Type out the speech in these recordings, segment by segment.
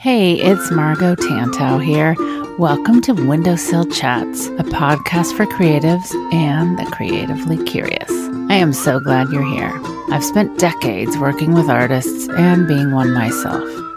Hey, it's Margot Tantau here. Welcome to Windowsill Chats, a podcast for creatives and the creatively curious. I am so glad you're here. I've spent decades working with artists and being one myself.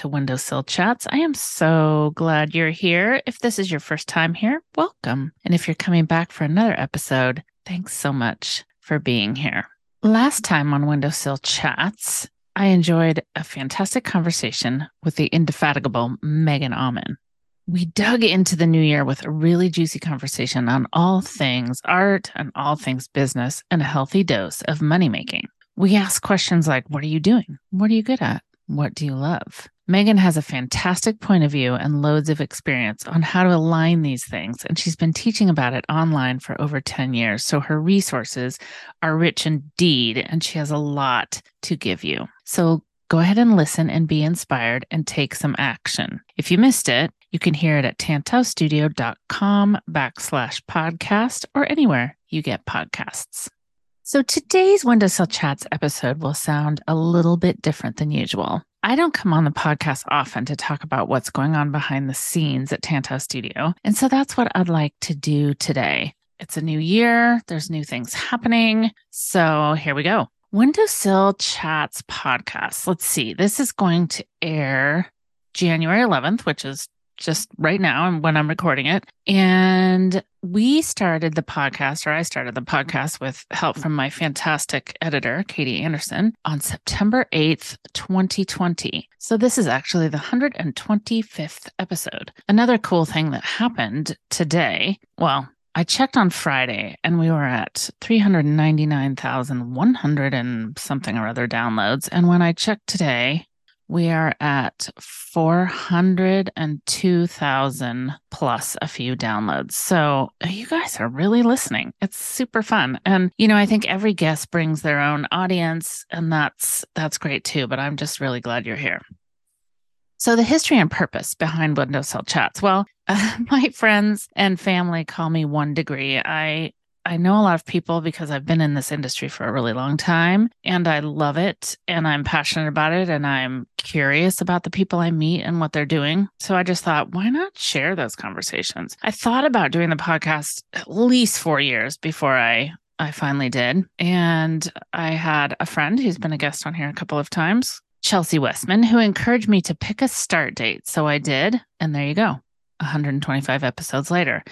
To Windowsill Chats. I am so glad you're here. If this is your first time here, welcome. And if you're coming back for another episode, thanks so much for being here. Last time on Windowsill Chats, I enjoyed a fantastic conversation with the indefatigable Megan Auman. We dug into the new year with a really juicy conversation on all things art and all things business and a healthy dose of money making. We asked questions like What are you doing? What are you good at? What do you love? Megan has a fantastic point of view and loads of experience on how to align these things, and she's been teaching about it online for over 10 years. So her resources are rich indeed, and she has a lot to give you. So go ahead and listen and be inspired and take some action. If you missed it, you can hear it at tantaustudio.com backslash podcast or anywhere you get podcasts. So today's Windowsill Chats episode will sound a little bit different than usual. I don't come on the podcast often to talk about what's going on behind the scenes at Tantau Studio. And so that's what I'd like to do today. It's a new year, there's new things happening. So here we go. Windowsill Chats podcast. Let's see. This is going to air January 11th, which is just right now and when I'm recording it. And we started the podcast, or I started the podcast with help from my fantastic editor, Katie Anderson, on September 8th, 2020. So this is actually the 125th episode. Another cool thing that happened today, well, I checked on Friday and we were at 399,100 and something or other downloads. And when I checked today, we are at 402,000 plus a few downloads. So you guys are really listening. It's super fun. And you know, I think every guest brings their own audience and that's that's great too, but I'm just really glad you're here. So the history and purpose behind Windowsill Chats. Well, uh, my friends and family call me one degree. I I know a lot of people because I've been in this industry for a really long time and I love it and I'm passionate about it and I'm curious about the people I meet and what they're doing. So I just thought, why not share those conversations? I thought about doing the podcast at least 4 years before I I finally did. And I had a friend who's been a guest on here a couple of times, Chelsea Westman, who encouraged me to pick a start date. So I did, and there you go. 125 episodes later.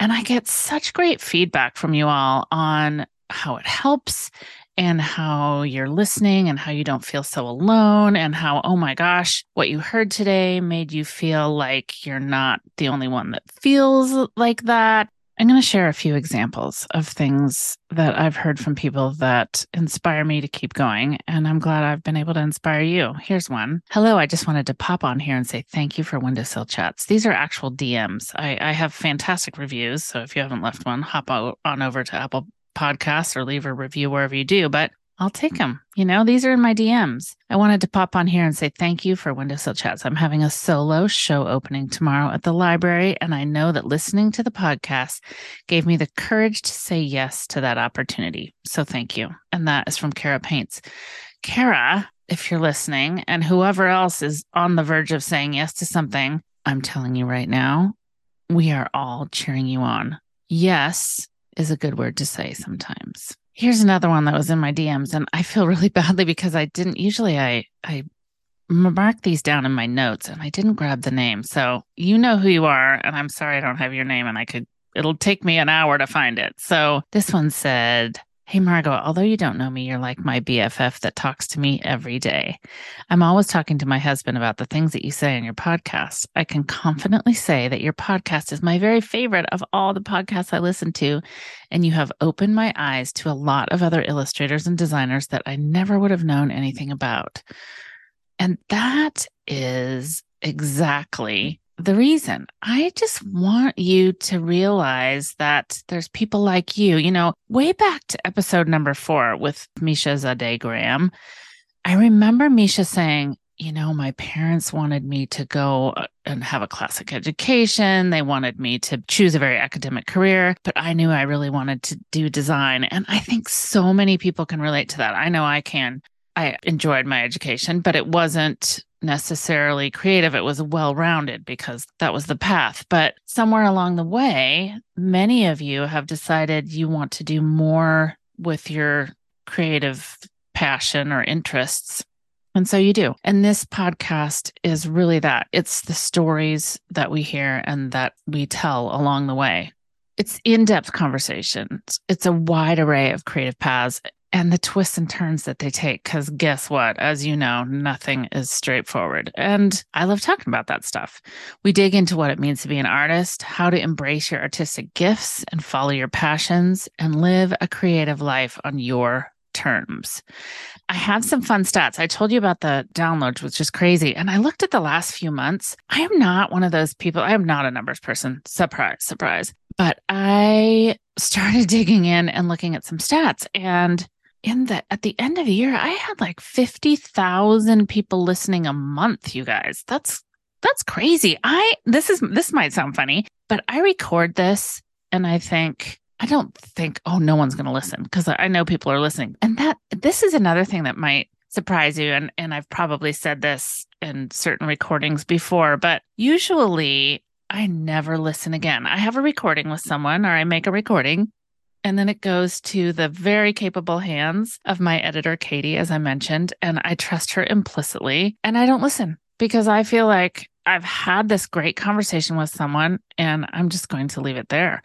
And I get such great feedback from you all on how it helps and how you're listening and how you don't feel so alone and how, oh my gosh, what you heard today made you feel like you're not the only one that feels like that. I'm going to share a few examples of things that I've heard from people that inspire me to keep going. And I'm glad I've been able to inspire you. Here's one. Hello, I just wanted to pop on here and say thank you for Windowsill Chats. These are actual DMs. I, I have fantastic reviews. So if you haven't left one, hop on over to Apple Podcasts or leave a review wherever you do. But I'll take them. You know, these are in my DMs. I wanted to pop on here and say thank you for Windowsill Chats. I'm having a solo show opening tomorrow at the library, and I know that listening to the podcast gave me the courage to say yes to that opportunity. So thank you. And that is from Kara Paints. Kara if you're listening, and whoever else is on the verge of saying yes to something, I'm telling you right now, we are all cheering you on. Yes is a good word to say sometimes. Here's another one that was in my DMs, and I feel really badly because I didn't usually I I mark these down in my notes and I didn't grab the name. So you know who you are, and I'm sorry I don't have your name and I could it'll take me an hour to find it. So this one said, Hey, Margot, although you don't know me, you're like my BFF that talks to me every day. I'm always talking to my husband about the things that you say on your podcast. I can confidently say that your podcast is my very favorite of all the podcasts I listen to. And you have opened my eyes to a lot of other illustrators and designers that I never would have known anything about. And that is exactly the reason. I just want you to realize that there's people like you. You know, way back to episode number four with Misha Zade Graham, I remember Misha saying, you know, my parents wanted me to go uh, and have a classic education. They wanted me to choose a very academic career, but I knew I really wanted to do design. And I think so many people can relate to that. I know I can. I enjoyed my education, but it wasn't necessarily creative. It was well rounded because that was the path. But somewhere along the way, many of you have decided you want to do more with your creative passion or interests. And so you do. And this podcast is really that it's the stories that we hear and that we tell along the way. It's in depth conversations, it's a wide array of creative paths and the twists and turns that they take. Because guess what? As you know, nothing is straightforward. And I love talking about that stuff. We dig into what it means to be an artist, how to embrace your artistic gifts and follow your passions and live a creative life on your terms. I have some fun stats. I told you about the downloads, which is crazy. And I looked at the last few months. I am not one of those people. I am not a numbers person. Surprise, surprise. But I started digging in and looking at some stats. And in the at the end of the year, I had like 50,000 people listening a month, you guys. That's that's crazy. I this is this might sound funny, but I record this and I think I don't think oh no one's going to listen because I know people are listening. And that this is another thing that might surprise you and and I've probably said this in certain recordings before, but usually I never listen again. I have a recording with someone or I make a recording and then it goes to the very capable hands of my editor, Katie, as I mentioned. And I trust her implicitly. And I don't listen because I feel like I've had this great conversation with someone and I'm just going to leave it there.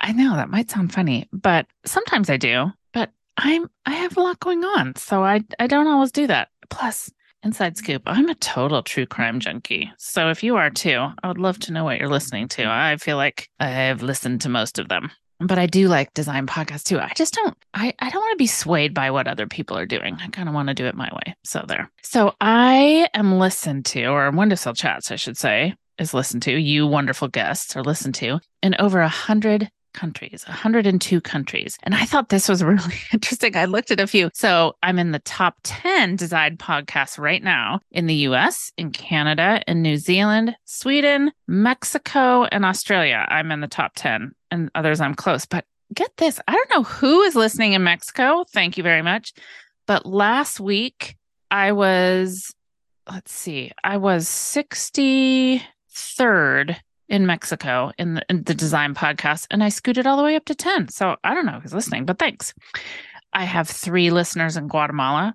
I know that might sound funny, but sometimes I do. But I'm I have a lot going on. So I I don't always do that. Plus, inside scoop, I'm a total true crime junkie. So if you are too, I would love to know what you're listening to. I feel like I've listened to most of them but I do like design podcasts too. I just don't I, I don't want to be swayed by what other people are doing. I kind of want to do it my way. So there. So I am listened to, or Windowsill Chats, I should say, is listened to. You wonderful guests are listened to in over a hundred countries, 102 countries. And I thought this was really interesting. I looked at a few. So I'm in the top 10 design podcasts right now in the US, in Canada, in New Zealand, Sweden, Mexico, and Australia. I'm in the top 10 and others I'm close. But get this I don't know who is listening in Mexico. Thank you very much. But last week I was, let's see, I was 63rd in Mexico in the, in the design podcast, and I scooted all the way up to 10. So I don't know who's listening, but thanks. I have three listeners in Guatemala.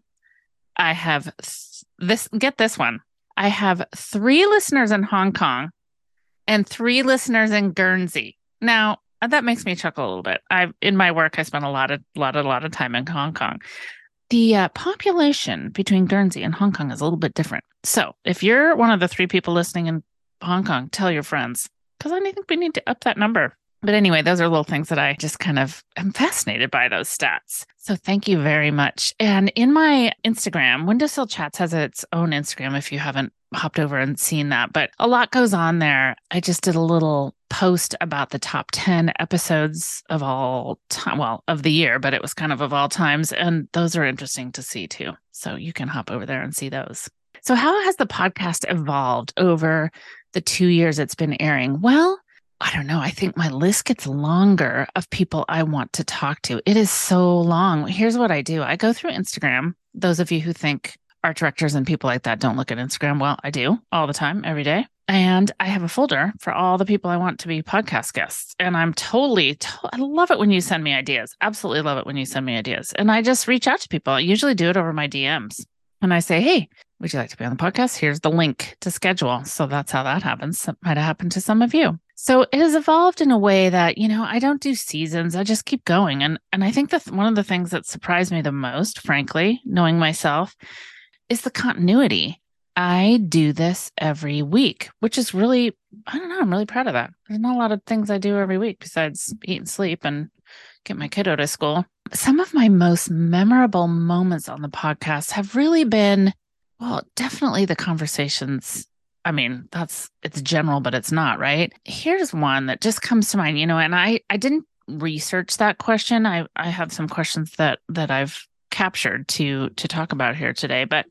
I have th- this, get this one. I have three listeners in Hong Kong and three listeners in Guernsey. Now, that makes me chuckle a little bit. I in my work I spent a lot of lot a lot of time in Hong Kong. The uh, population between Guernsey and Hong Kong is a little bit different. So, if you're one of the three people listening in Hong Kong, tell your friends because I think we need to up that number. But anyway, those are little things that I just kind of am fascinated by those stats. So thank you very much. And in my Instagram, Windowsill Chats has its own Instagram if you haven't hopped over and seen that, but a lot goes on there. I just did a little post about the top 10 episodes of all time, well, of the year, but it was kind of of all times. And those are interesting to see too. So you can hop over there and see those. So, how has the podcast evolved over the two years it's been airing? Well, I don't know. I think my list gets longer of people I want to talk to. It is so long. Here's what I do I go through Instagram. Those of you who think art directors and people like that don't look at Instagram. Well, I do all the time, every day. And I have a folder for all the people I want to be podcast guests. And I'm totally, to- I love it when you send me ideas. Absolutely love it when you send me ideas. And I just reach out to people. I usually do it over my DMs. And I say, hey, would you like to be on the podcast? Here's the link to schedule. So that's how that happens. That might have happened to some of you. So it has evolved in a way that, you know, I don't do seasons. I just keep going. And and I think that one of the things that surprised me the most, frankly, knowing myself, is the continuity. I do this every week, which is really, I don't know, I'm really proud of that. There's not a lot of things I do every week besides eat and sleep and get my kiddo to school. Some of my most memorable moments on the podcast have really been, well, definitely the conversations. I mean, that's it's general, but it's not, right? Here's one that just comes to mind, you know, and I I didn't research that question. I I have some questions that that I've captured to to talk about here today, but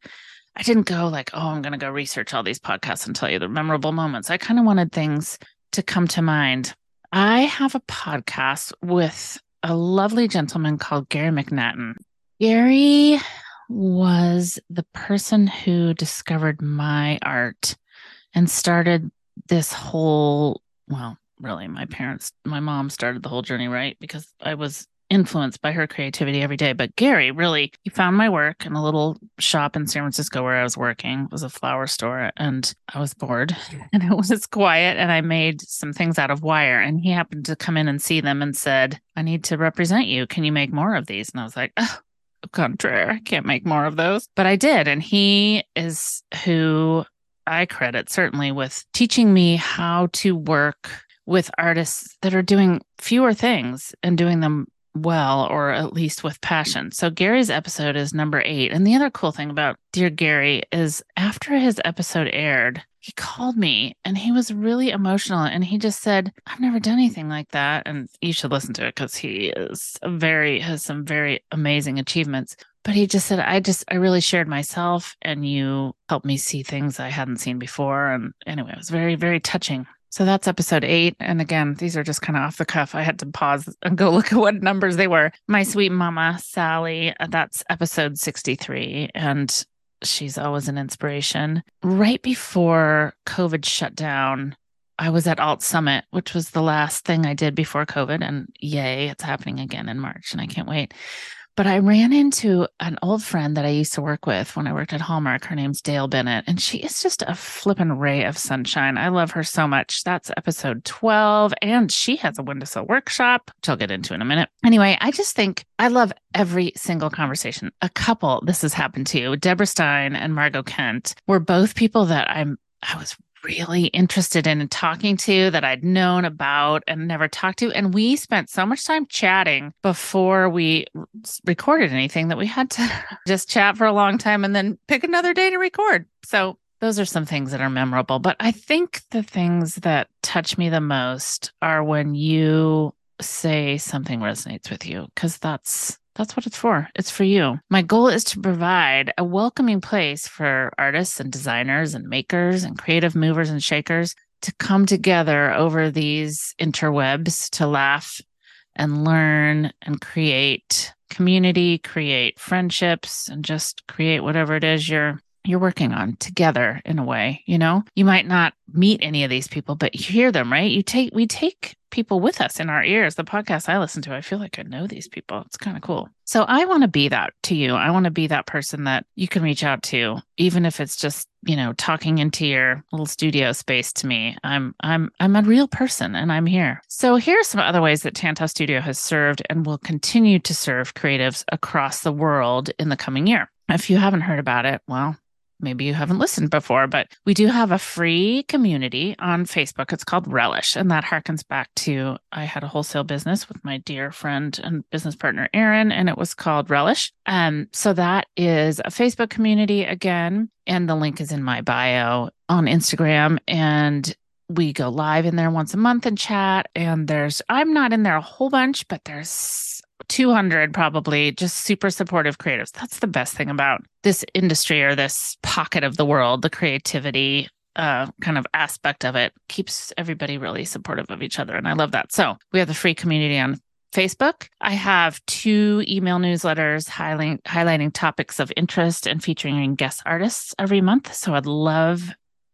I didn't go like, oh, I'm going to go research all these podcasts and tell you the memorable moments. I kind of wanted things to come to mind. I have a podcast with a lovely gentleman called Gary McNatton. Gary was the person who discovered my art and started this whole, well, really, my parents, my mom started the whole journey, right? Because I was influenced by her creativity every day. But Gary really, he found my work in a little shop in San Francisco where I was working. It was a flower store and I was bored and it was quiet. And I made some things out of wire. And he happened to come in and see them and said, I need to represent you. Can you make more of these? And I was like, oh, contraire, I can't make more of those. But I did. And he is who I credit certainly with teaching me how to work with artists that are doing fewer things and doing them well or at least with passion. So Gary's episode is number 8 and the other cool thing about Dear Gary is after his episode aired, he called me and he was really emotional and he just said, "I've never done anything like that." And you should listen to it cuz he is very has some very amazing achievements. But he just said, "I just I really shared myself and you helped me see things I hadn't seen before." And anyway, it was very very touching. So that's episode eight. And again, these are just kind of off the cuff. I had to pause and go look at what numbers they were. My sweet mama, Sally, uh, that's episode 63. And she's always an inspiration. Right before COVID shut down, I was at Alt Summit, which was the last thing I did before COVID. And yay, it's happening again in March. And I can't wait. But I ran into an old friend that I used to work with when I worked at Hallmark. Her name's Dale Bennett, and she is just a flippin' ray of sunshine. I love her so much. That's episode 12. And she has a windowsill workshop, which I'll get into in a minute. Anyway, I just think I love every single conversation. A couple, this has happened to Deborah Stein and Margot Kent were both people that I'm I was really interested in talking to that I'd known about and never talked to. And we spent so much time chatting before we recorded anything that we had to just chat for a long time and then pick another day to record. So those are some things that are memorable. But I think the things that touch me the most are when you say something resonates with you, because that's that's what it's for. It's for you. My goal is to provide a welcoming place for artists and designers and makers and creative movers and shakers to come together over these interwebs to laugh and learn and create community, create friendships, and just create whatever it is you're you're working on together in a way you know? You might not meet any of these people but you hear them right? You take we take people with us in our ears. The podcast i listen to i feel like i know these people. It's kind of cool. So i want to be that to you. I want to be that person that you can reach out to even if it's just you know talking into your little studio space to me. I'm i'm i'm a real person and i'm here. So here are some other ways that Tantau Studio has served and will continue to serve creatives across the world in the coming year. If you haven't heard about it well maybe you haven't listened before, but we do have a free community on Facebook. It's called Relish, and that harkens back to I had a wholesale business with my dear friend and business partner Aaron, and it was called Relish. Um, so that is a Facebook community again, and the link is in my bio on Instagram, and we go live in there once a month and chat. And there's I'm not in there a whole bunch, but there's 200 probably just super supportive creatives. That's the best thing about this industry or this pocket of the world, the creativity uh, kind of aspect of it keeps everybody really supportive of each other. And I love that. So we have the free community on Facebook. I have two email newsletters highlighting, highlighting topics of interest and featuring guest artists every month. So I'd love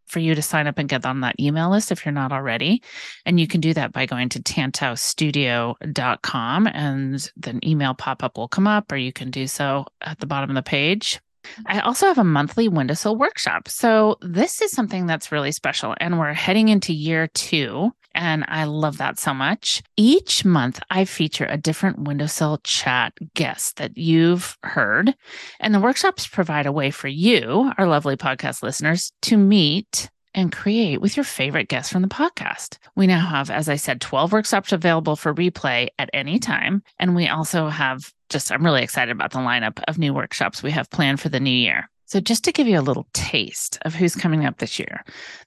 for you to sign up and get on that email list if you're not already. And you can do that by going to tantaustudio.com and then email pop up will come up, or you can do so at the bottom of the page. I also have a monthly windowsill workshop. So this is something that's really special. And we're heading into year two. And I love that so much. Each month, I feature a different windowsill chat guest that you've heard. And the workshops provide a way for you, our lovely podcast listeners, to meet and create with your favorite guests from the podcast. We now have, as I said, 12 workshops available for replay at any time. And we also have just, I'm really excited about the lineup of new workshops we have planned for the new year. So, just to give you a little taste of who's coming up this year,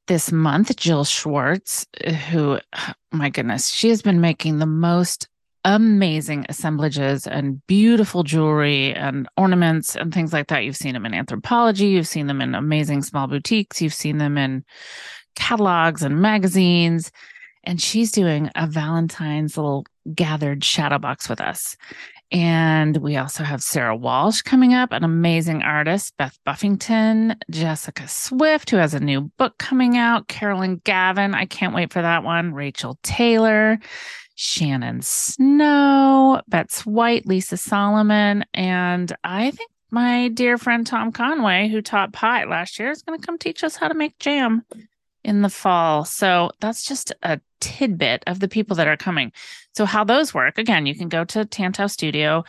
this month, Jill Schwartz, who, oh my goodness, she has been making the most amazing assemblages and beautiful jewelry and ornaments and things like that. You've seen them in Anthropologie, you've seen them in amazing small boutiques, you've seen them in catalogs and magazines. And she's doing a Valentine's little gathered shadow box with us. And we also have Sarah Walsh coming up, an amazing artist, Beth Buffington, Jessica Swift, who has a new book coming out, Carolyn Gavin. I can't wait for that one. Rachel Taylor, Shannon Snow, Betts White, Lisa Solomon, and I think my dear friend Tom Conway, who taught pie last year, is going to come teach us how to make jam in the fall. So that's just a tidbit of the people that are coming. So how those work, again, you can go to Tantau Studio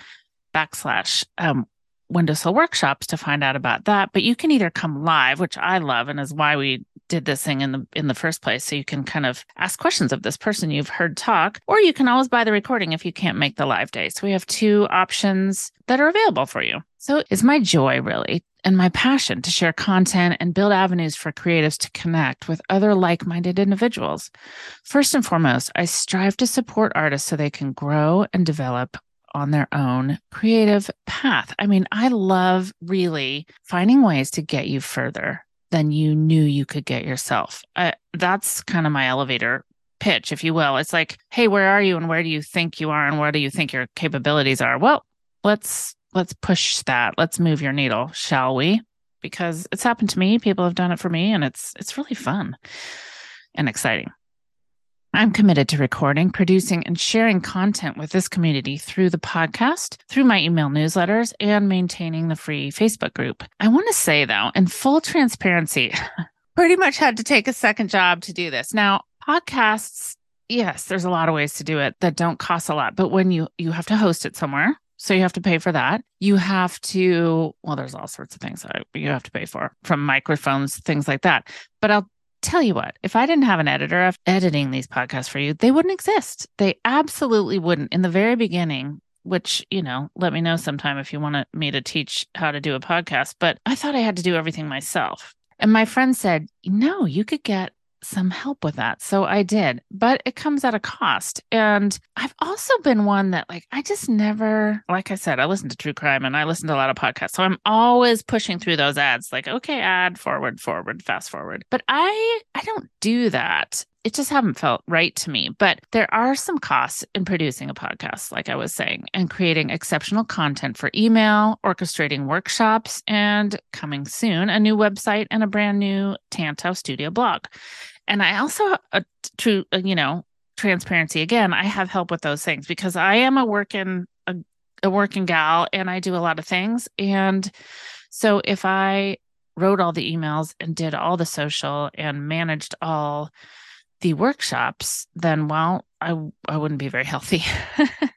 backslash um, windowsill workshops to find out about that. But you can either come live, which I love and is why we did this thing in the in the first place. So you can kind of ask questions of this person you've heard talk, or you can always buy the recording if you can't make the live day. So we have two options that are available for you. So it's my joy really and my passion to share content and build avenues for creatives to connect with other like minded individuals. First and foremost, I strive to support artists so they can grow and develop on their own creative path. I mean, I love really finding ways to get you further than you knew you could get yourself. That's kind of my elevator pitch, if you will. It's like, hey, where are you and where do you think you are and where do you think your capabilities are? Well, let's let's push that. Let's move your needle, shall we? Because it's happened to me. People have done it for me and it's it's really fun and exciting. I'm committed to recording, producing, and sharing content with this community through the podcast, through my email newsletters, and maintaining the free Facebook group. I want to say, though, in full transparency, pretty much had to take a second job to do this. Now, podcasts, yes, there's a lot of ways to do it that don't cost a lot, but when you you have to host it somewhere, so you have to pay for that. You have to, well, there's all sorts of things that you have to pay for from microphones, things like that. But I'll tell you what, if I didn't have an editor of editing these podcasts for you, they wouldn't exist. They absolutely wouldn't. In the very beginning, which, you know, let me know sometime if you want me to teach how to do a podcast, but I thought I had to do everything myself. And my friend said, no, you could get some help with that. So I did, but it comes at a cost. And I've also been one that, like, I just never, like I said, I listen to true crime and I listen to a lot of podcasts. So I'm always pushing through those ads, like, okay, ad, forward, forward, fast forward. But I, I don't do that it just haven't felt right to me. But there are some costs in producing a podcast, like I was saying, and creating exceptional content for email, orchestrating workshops, and coming soon, a new website and a brand new Tantau Studio blog. And I also, uh, to uh, you know, transparency again, I have help with those things because I am a working a, a working gal and I do a lot of things. And so if I wrote all the emails and did all the social and managed all the workshops, then well, I I wouldn't be very healthy.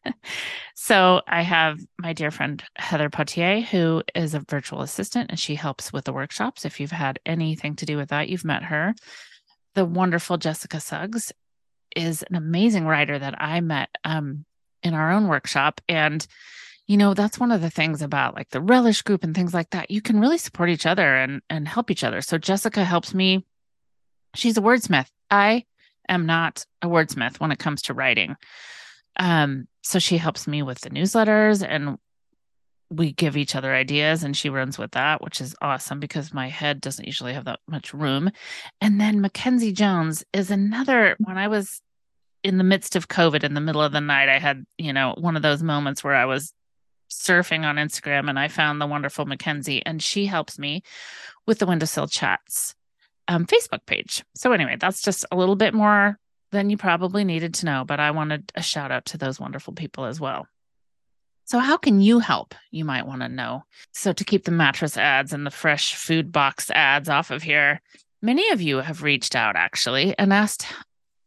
so I have my dear friend Heather Potier, who is a virtual assistant, and she helps with the workshops. If you've had anything to do with that, you've met her the wonderful Jessica Suggs is an amazing writer that I met um, in our own workshop. And, you know, that's one of the things about like the relish group and things like that. You can really support each other and and help each other. So Jessica helps me. She's a wordsmith. I am not a wordsmith when it comes to writing. Um, so she helps me with the newsletters and we give each other ideas and she runs with that, which is awesome because my head doesn't usually have that much room. And then Mackenzie Jones is another when I was in the midst of COVID, in the middle of the night, I had, you know, one of those moments where I was surfing on Instagram and I found the wonderful Mackenzie, and she helps me with the Windowsill Chats um, Facebook page. So, anyway, that's just a little bit more than you probably needed to know, but I wanted a shout out to those wonderful people as well. So, how can you help? You might want to know. So, to keep the mattress ads and the fresh food box ads off of here, many of you have reached out actually and asked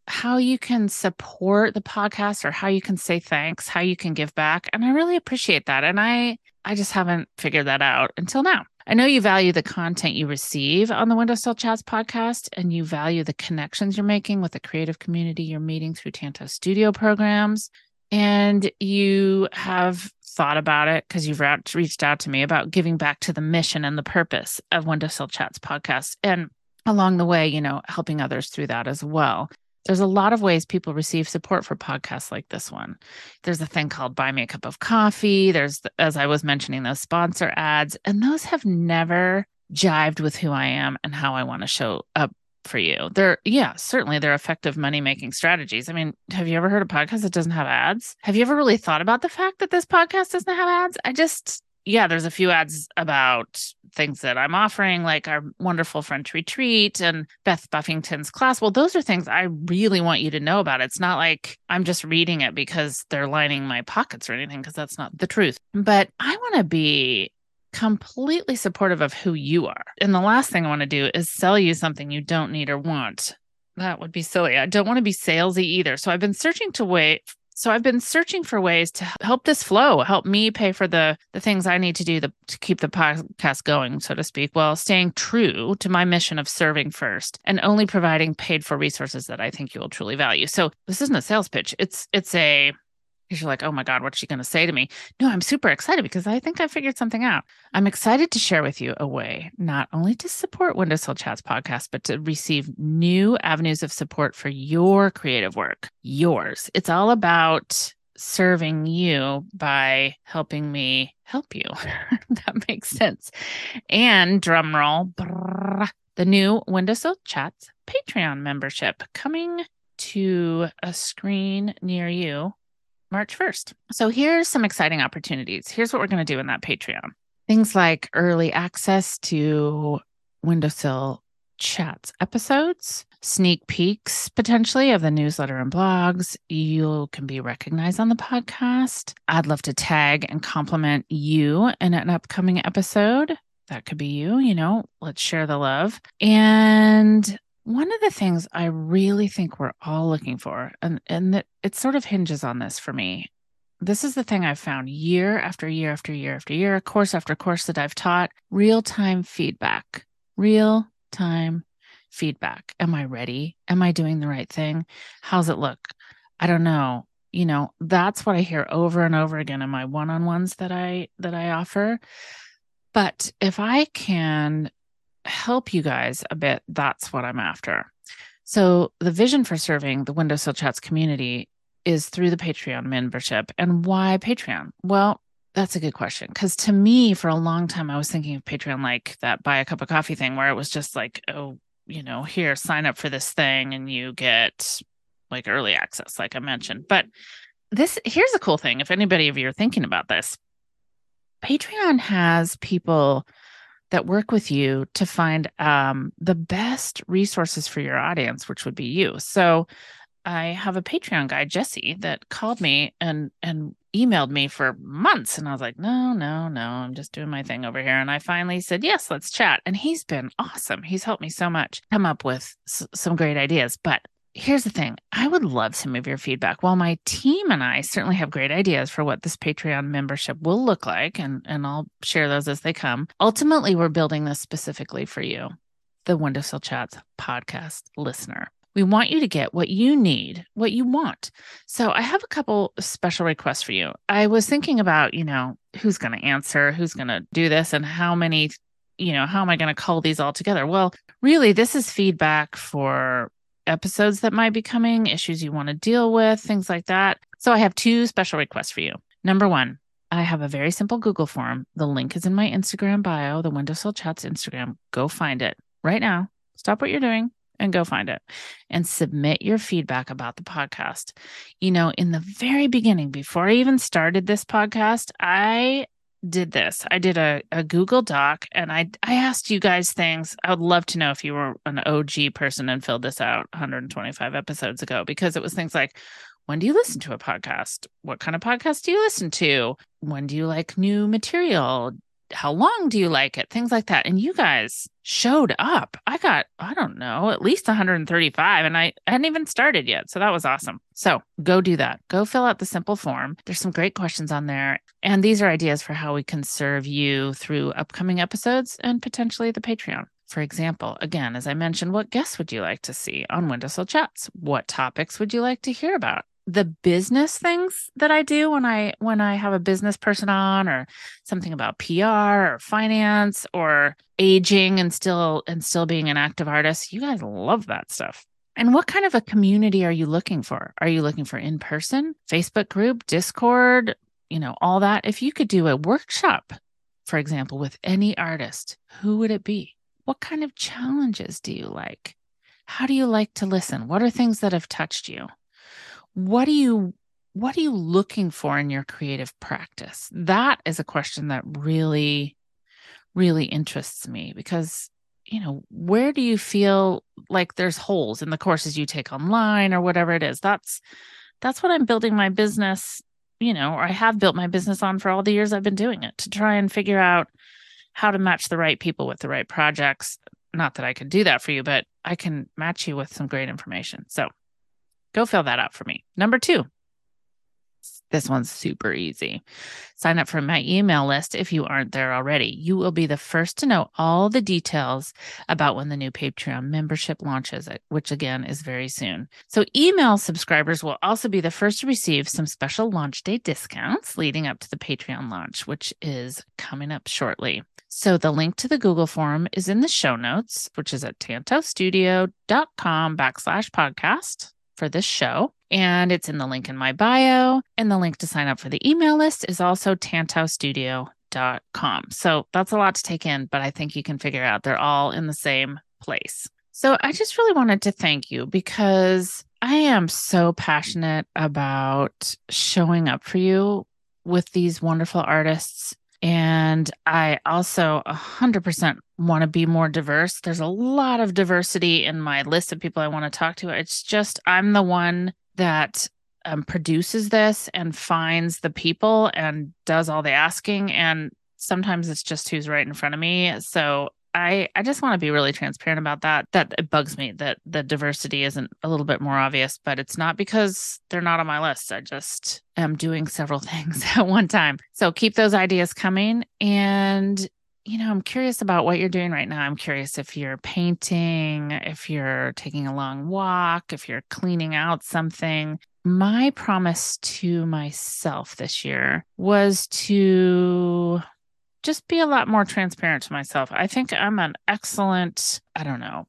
how you can support the podcast or how you can say thanks, how you can give back. And I really appreciate that. And I I just haven't figured that out until now. I know you value the content you receive on the Windowsill Chats podcast, and you value the connections you're making with the creative community you're meeting through Tantau Studio programs. And you have thought about it because you've reached out to me about giving back to the mission and the purpose of Windowsill Chats podcast. And along the way, you know, helping others through that as well. There's a lot of ways people receive support for podcasts like this one. There's a thing called Buy Me a Cup of Coffee. There's, as I was mentioning, those sponsor ads, and those have never jived with who I am and how I want to show up for you. They're, yeah, certainly they're effective money making strategies. I mean, have you ever heard a podcast that doesn't have ads? Have you ever really thought about the fact that this podcast doesn't have ads? I just, yeah, there's a few ads about things that I'm offering, like our wonderful French retreat and Beth Buffington's class. Well, those are things I really want you to know about. It's not like I'm just reading it because they're lining my pockets or anything, because that's not the truth. But I want to be completely supportive of who you are. And the last thing I want to do is sell you something you don't need or want. That would be silly. I don't want to be salesy either. So I've been searching to wait so I've been searching for ways to help this flow, help me pay for the the things I need to do to, to keep the podcast going, so to speak, while staying true to my mission of serving first and only providing paid for resources that I think you will truly value. So this isn't a sales pitch. It's it's a because you're like, oh my God, what's she going to say to me? No, I'm super excited because I think I figured something out. I'm excited to share with you a way not only to support Windowsill Chats podcast, but to receive new avenues of support for your creative work, yours. It's all about serving you by helping me help you. that makes sense. And drumroll, the new Windowsill Chats Patreon membership coming to a screen near you March 1st. So here's some exciting opportunities. Here's what we're going to do in that Patreon things like early access to Windowsill chats episodes, sneak peeks potentially of the newsletter and blogs. You can be recognized on the podcast. I'd love to tag and compliment you in an upcoming episode. That could be you, you know, let's share the love. And one of the things I really think we're all looking for, and, and that it sort of hinges on this for me. This is the thing I've found year after year after year after year, course after course that I've taught real time feedback, real time feedback. Am I ready? Am I doing the right thing? How's it look? I don't know. You know, that's what I hear over and over again in my one-on-ones that I that I offer. But if I can help you guys a bit, that's what I'm after. So, the vision for serving the Windowsill Chats community is through the Patreon membership. And why Patreon? Well, that's a good question. Because to me, for a long time, I was thinking of Patreon like that buy a cup of coffee thing, where it was just like, oh, you know, here, sign up for this thing and you get like early access, like I mentioned. But this, here's a cool thing. If anybody of you are thinking about this, Patreon has people that work with you to find um, the best resources for your audience, which would be you. So I have a Patreon guy, Jesse, that called me and and emailed me for months, and I was like, no, no, no, I'm just doing my thing over here. And I finally said, yes, let's chat. And he's been awesome. He's helped me so much come up with s- some great ideas. But here's the thing I would love some of your feedback. While my team and I certainly have great ideas for what this Patreon membership will look like, and, and I'll share those as they come, ultimately, we're building this specifically for you, the Windowsill Chats podcast listener. We want you to get what you need, what you want. So I have a couple special requests for you. I was thinking about, you know, who's going to answer, who's going to do this, and how many, you know, how am I going to cull these all together? Well, really, this is feedback for episodes that might be coming, issues you want to deal with, things like that. So I have two special requests for you. Number one, I have a very simple Google form. The link is in my Instagram bio, the Windowsill Chats Instagram. Go find it right now. Stop what you're doing. and go find it and submit your feedback about the podcast. You know, in the very beginning, before I even started this podcast, I did this. I did a, a Google Doc and I I asked you guys things. I would love to know if you were an OG person and filled this out 125 episodes ago because it was things like when do you listen to a podcast? What kind of podcast do you listen to? When do you like new material? How long do you like it? Things like that. And you guys showed up. I got, I don't know, at least 135 and I hadn't even started yet. So that was awesome. So go do that. Go fill out the simple form. There's some great questions on there. And these are ideas for how we can serve you through upcoming episodes and potentially the Patreon. For example, again, as I mentioned, what guests would you like to see on Windowsill Chats? What topics would you like to hear about? The business things that I do when I when I have a business person on or something about PR or finance or aging and still and still being an active artist, you guys love that stuff. And what kind of a community are you looking for? Are you looking for in person, Facebook group, Discord, you know, all that? If you could do a workshop, for example, with any artist, who would it be? What kind of challenges do you like? How do you like to listen? What are things that have touched you? What do you what are you looking for in your creative practice? That is a question that really really interests me because you know where do you feel like there's holes in the courses you take online or whatever it is? That's that's what i'm building my business you know or i have built my business on for all the years i've been doing it to try and figure out how to match the right people with the right projects. Not that i can do that for you but i can match you with some great information. So Go fill that out for me. Number two, this one's super easy. Sign up for my email list if you aren't there already. You will be the first to know all the details about when the new Patreon membership launches, uh, which again is very soon. So, email subscribers will also be the first to receive some special launch day discounts leading up to the Patreon launch, which is coming up shortly. So, the link to the Google form is in the show notes, which is at tantaustudio.com backslash podcast for this show. And it's in the link in my bio. And the link to sign up for the email list is also tantaustudio.com. So that's a lot to take in, but I think you can figure out they're all in the same place. So I just really wanted to thank you because I am so passionate about showing up for you with these wonderful artists and I also 100% want to be more diverse. There's a lot of diversity in my list of people I want to talk to. It's just, I'm the one that um, produces this and finds the people and does all the asking. And sometimes it's just who's right in front of me. So I I just want to be really transparent about that. That it bugs me that the diversity isn't a little bit more obvious, but it's not because they're not on my list. I just am doing several things at one time. So keep those ideas coming and you know, I'm curious about what you're doing right now. I'm curious if you're painting, if you're taking a long walk, if you're cleaning out something. My promise to myself this year was to just be a lot more transparent to myself. I think I'm an excellent, I don't know,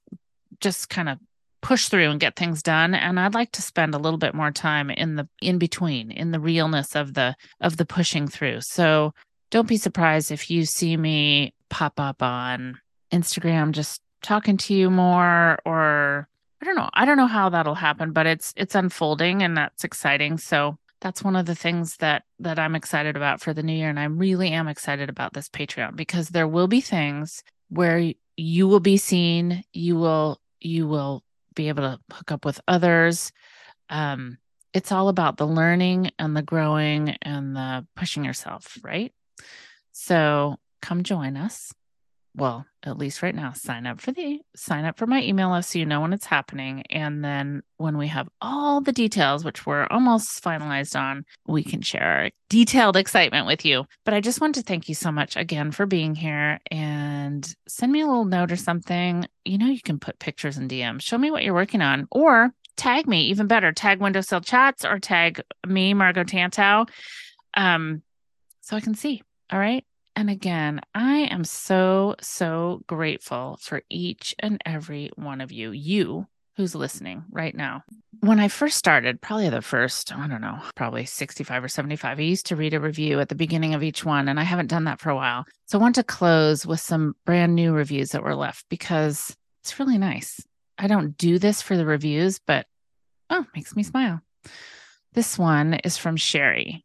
just kind of push through and get things done and I'd like to spend a little bit more time in the in between in the realness of the of the pushing through. So don't be surprised if you see me pop up on Instagram just talking to you more or I don't know. I don't know how that'll happen, but it's it's unfolding and that's exciting. So that's one of the things that that I'm excited about for the new year and I really am excited about this Patreon because there will be things where you will be seen, you will you will be able to hook up with others. Um it's all about the learning and the growing and the pushing yourself, right? So come join us well, at least right now, sign up for the sign up for my email list so you know when it's happening. And then when we have all the details, which we're almost finalized on, we can share our detailed excitement with you. But I just want to thank you so much again for being here and send me a little note or something. You know, you can put pictures in DMs. Show me what you're working on or tag me, even better. Tag Windowsill Chats or tag me, Margot Tantau. Um, so I can see. All right. And again, I am so, so grateful for each and every one of you, you who's listening right now. When I first started, probably the first, I don't know, probably 65 or 75, I used to read a review at the beginning of each one, and I haven't done that for a while. So I want to close with some brand new reviews that were left because it's really nice. I don't do this for the reviews, but oh, makes me smile. This one is from Sherry.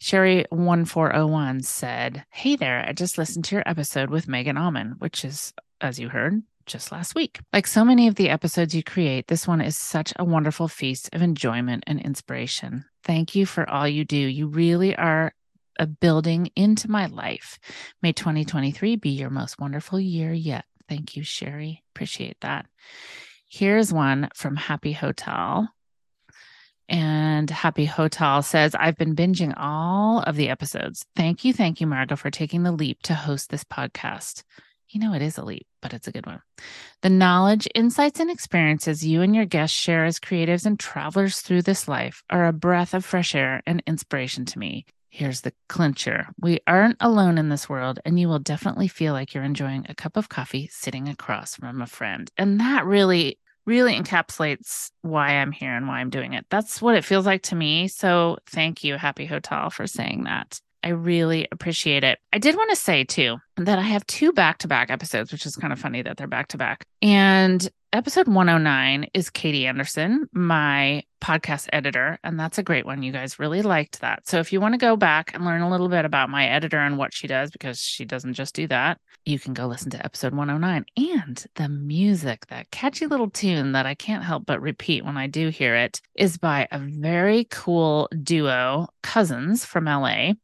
Sherry1401 said, Hey there, I just listened to your episode with Megan Auman, which is, as you heard, just last week. Like so many of the episodes you create, this one is such a wonderful feast of enjoyment and inspiration. Thank you for all you do. You really are a building into my life. May 2023 be your most wonderful year yet. Thank you, Sherry. Appreciate that. Here's one from Happy Hotel. And Happy Hotel says, I've been binging all of the episodes. Thank you, thank you, Margo, for taking the leap to host this podcast. You know, it is a leap, but it's a good one. The knowledge, insights, and experiences you and your guests share as creatives and travelers through this life are a breath of fresh air and inspiration to me. Here's the clincher we aren't alone in this world, and you will definitely feel like you're enjoying a cup of coffee sitting across from a friend. And that really really encapsulates why I'm here and why I'm doing it. That's what it feels like to me. So thank you, Happy Hotel, for saying that. I really appreciate it. I did want to say too that I have two back to back episodes, which is kind of funny that they're back to back. And episode 109 is Katie Anderson, my podcast editor. And that's a great one. You guys really liked that. So if you want to go back and learn a little bit about my editor and what she does, because she doesn't just do that, you can go listen to episode 109 and the music, that catchy little tune that I can't help but repeat when I do hear it, is by a very cool duo, cousins from LA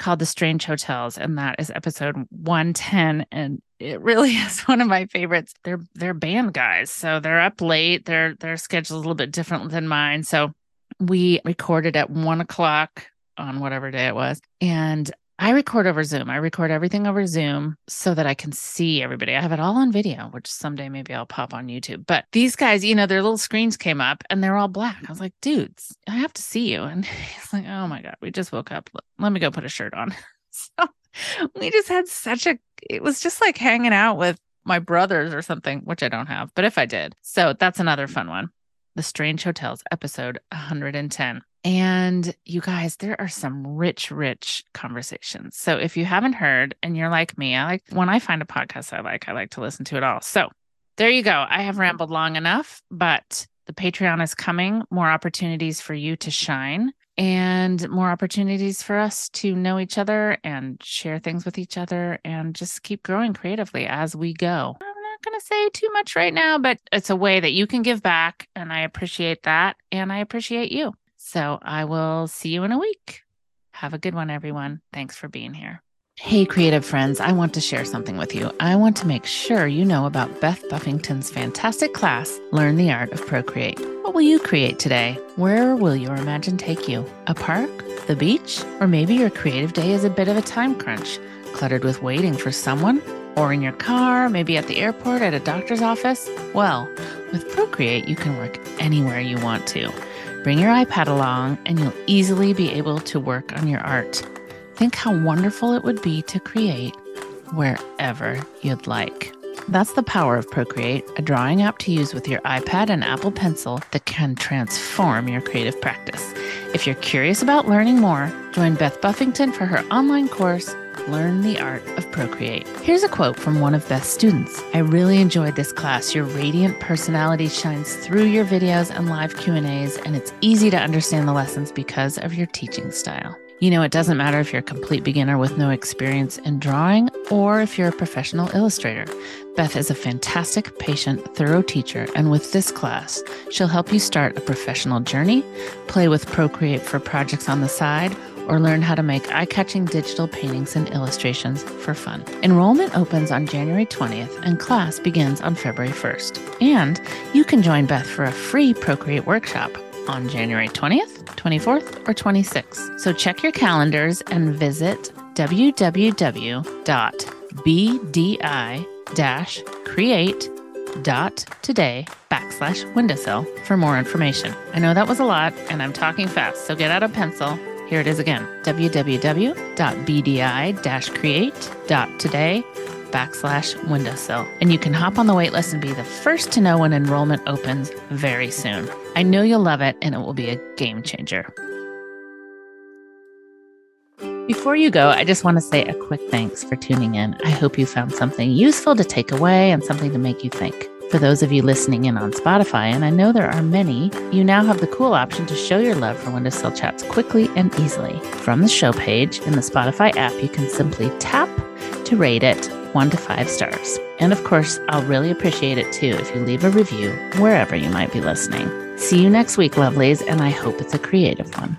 called The Strange Hotels, and that is episode 110. And it really is one of my favorites. They're they're band guys, so they're up late. Their their schedule's a little bit different than mine. So we recorded at one o'clock on whatever day it was. And I record over Zoom. I record everything over Zoom so that I can see everybody. I have it all on video, which someday maybe I'll pop on YouTube. But these guys, you know, their little screens came up and they're all black. I was like, dudes, I have to see you. And he's like, oh my God, we just woke up. Let me go put a shirt on. so we just had such a, it was just like hanging out with my brothers or something, which I don't have, but if I did. So that's another fun one. The Strange Hotels, episode 110. And you guys, there are some rich, rich conversations. So if you haven't heard and you're like me, I like when I find a podcast I like, I like to listen to it all. So there you go. I have rambled long enough, but the Patreon is coming. More opportunities for you to shine and more opportunities for us to know each other and share things with each other and just keep growing creatively as we go. I'm not going to say too much right now, but it's a way that you can give back. And I appreciate that. And I appreciate you. So I will see you in a week. Have a good one, everyone. Thanks for being here. Hey, creative friends, I want to share something with you. I want to make sure you know about Beth Buffington's fantastic class, Learn the Art of Procreate. What will you create today? Where will your imagine take you? A park? The beach? Or maybe your creative day is a bit of a time crunch, cluttered with waiting for someone? Or in your car, maybe at the airport, at a doctor's office? Well, with Procreate, you can work anywhere you want to. Bring your iPad along and you'll easily be able to work on your art. Think how wonderful it would be to create wherever you'd like. That's the power of Procreate, a drawing app to use with your iPad and Apple Pencil that can transform your creative practice. If you're curious about learning more, join Beth Buffington for her online course learn the art of procreate. Here's a quote from one of Beth's students. I really enjoyed this class. Your radiant personality shines through your videos and live Q&As and it's easy to understand the lessons because of your teaching style. You know, it doesn't matter if you're a complete beginner with no experience in drawing or if you're a professional illustrator. Beth is a fantastic, patient, thorough teacher, and with this class, she'll help you start a professional journey, play with Procreate for projects on the side, or learn how to make eye catching digital paintings and illustrations for fun. Enrollment opens on January 20th and class begins on February 1st. And you can join Beth for a free Procreate workshop on January 20th, 24th, or 26th. So check your calendars and visit www.bdi-create.today backslash windowsill for more information. I know that was a lot and I'm talking fast, so get out a pencil here it is again www.bdi-create.today backslash windowsill. And you can hop on the waitlist and be the first to know when enrollment opens very soon. I know you'll love it and it will be a game changer. Before you go, I just want to say a quick thanks for tuning in. I hope you found something useful to take away and something to make you think. For those of you listening in on Spotify, and I know there are many, you now have the cool option to show your love for Windowsill Chats quickly and easily. From the show page in the Spotify app, you can simply tap to rate it one to five stars. And of course, I'll really appreciate it too if you leave a review wherever you might be listening. See you next week, lovelies, and I hope it's a creative one.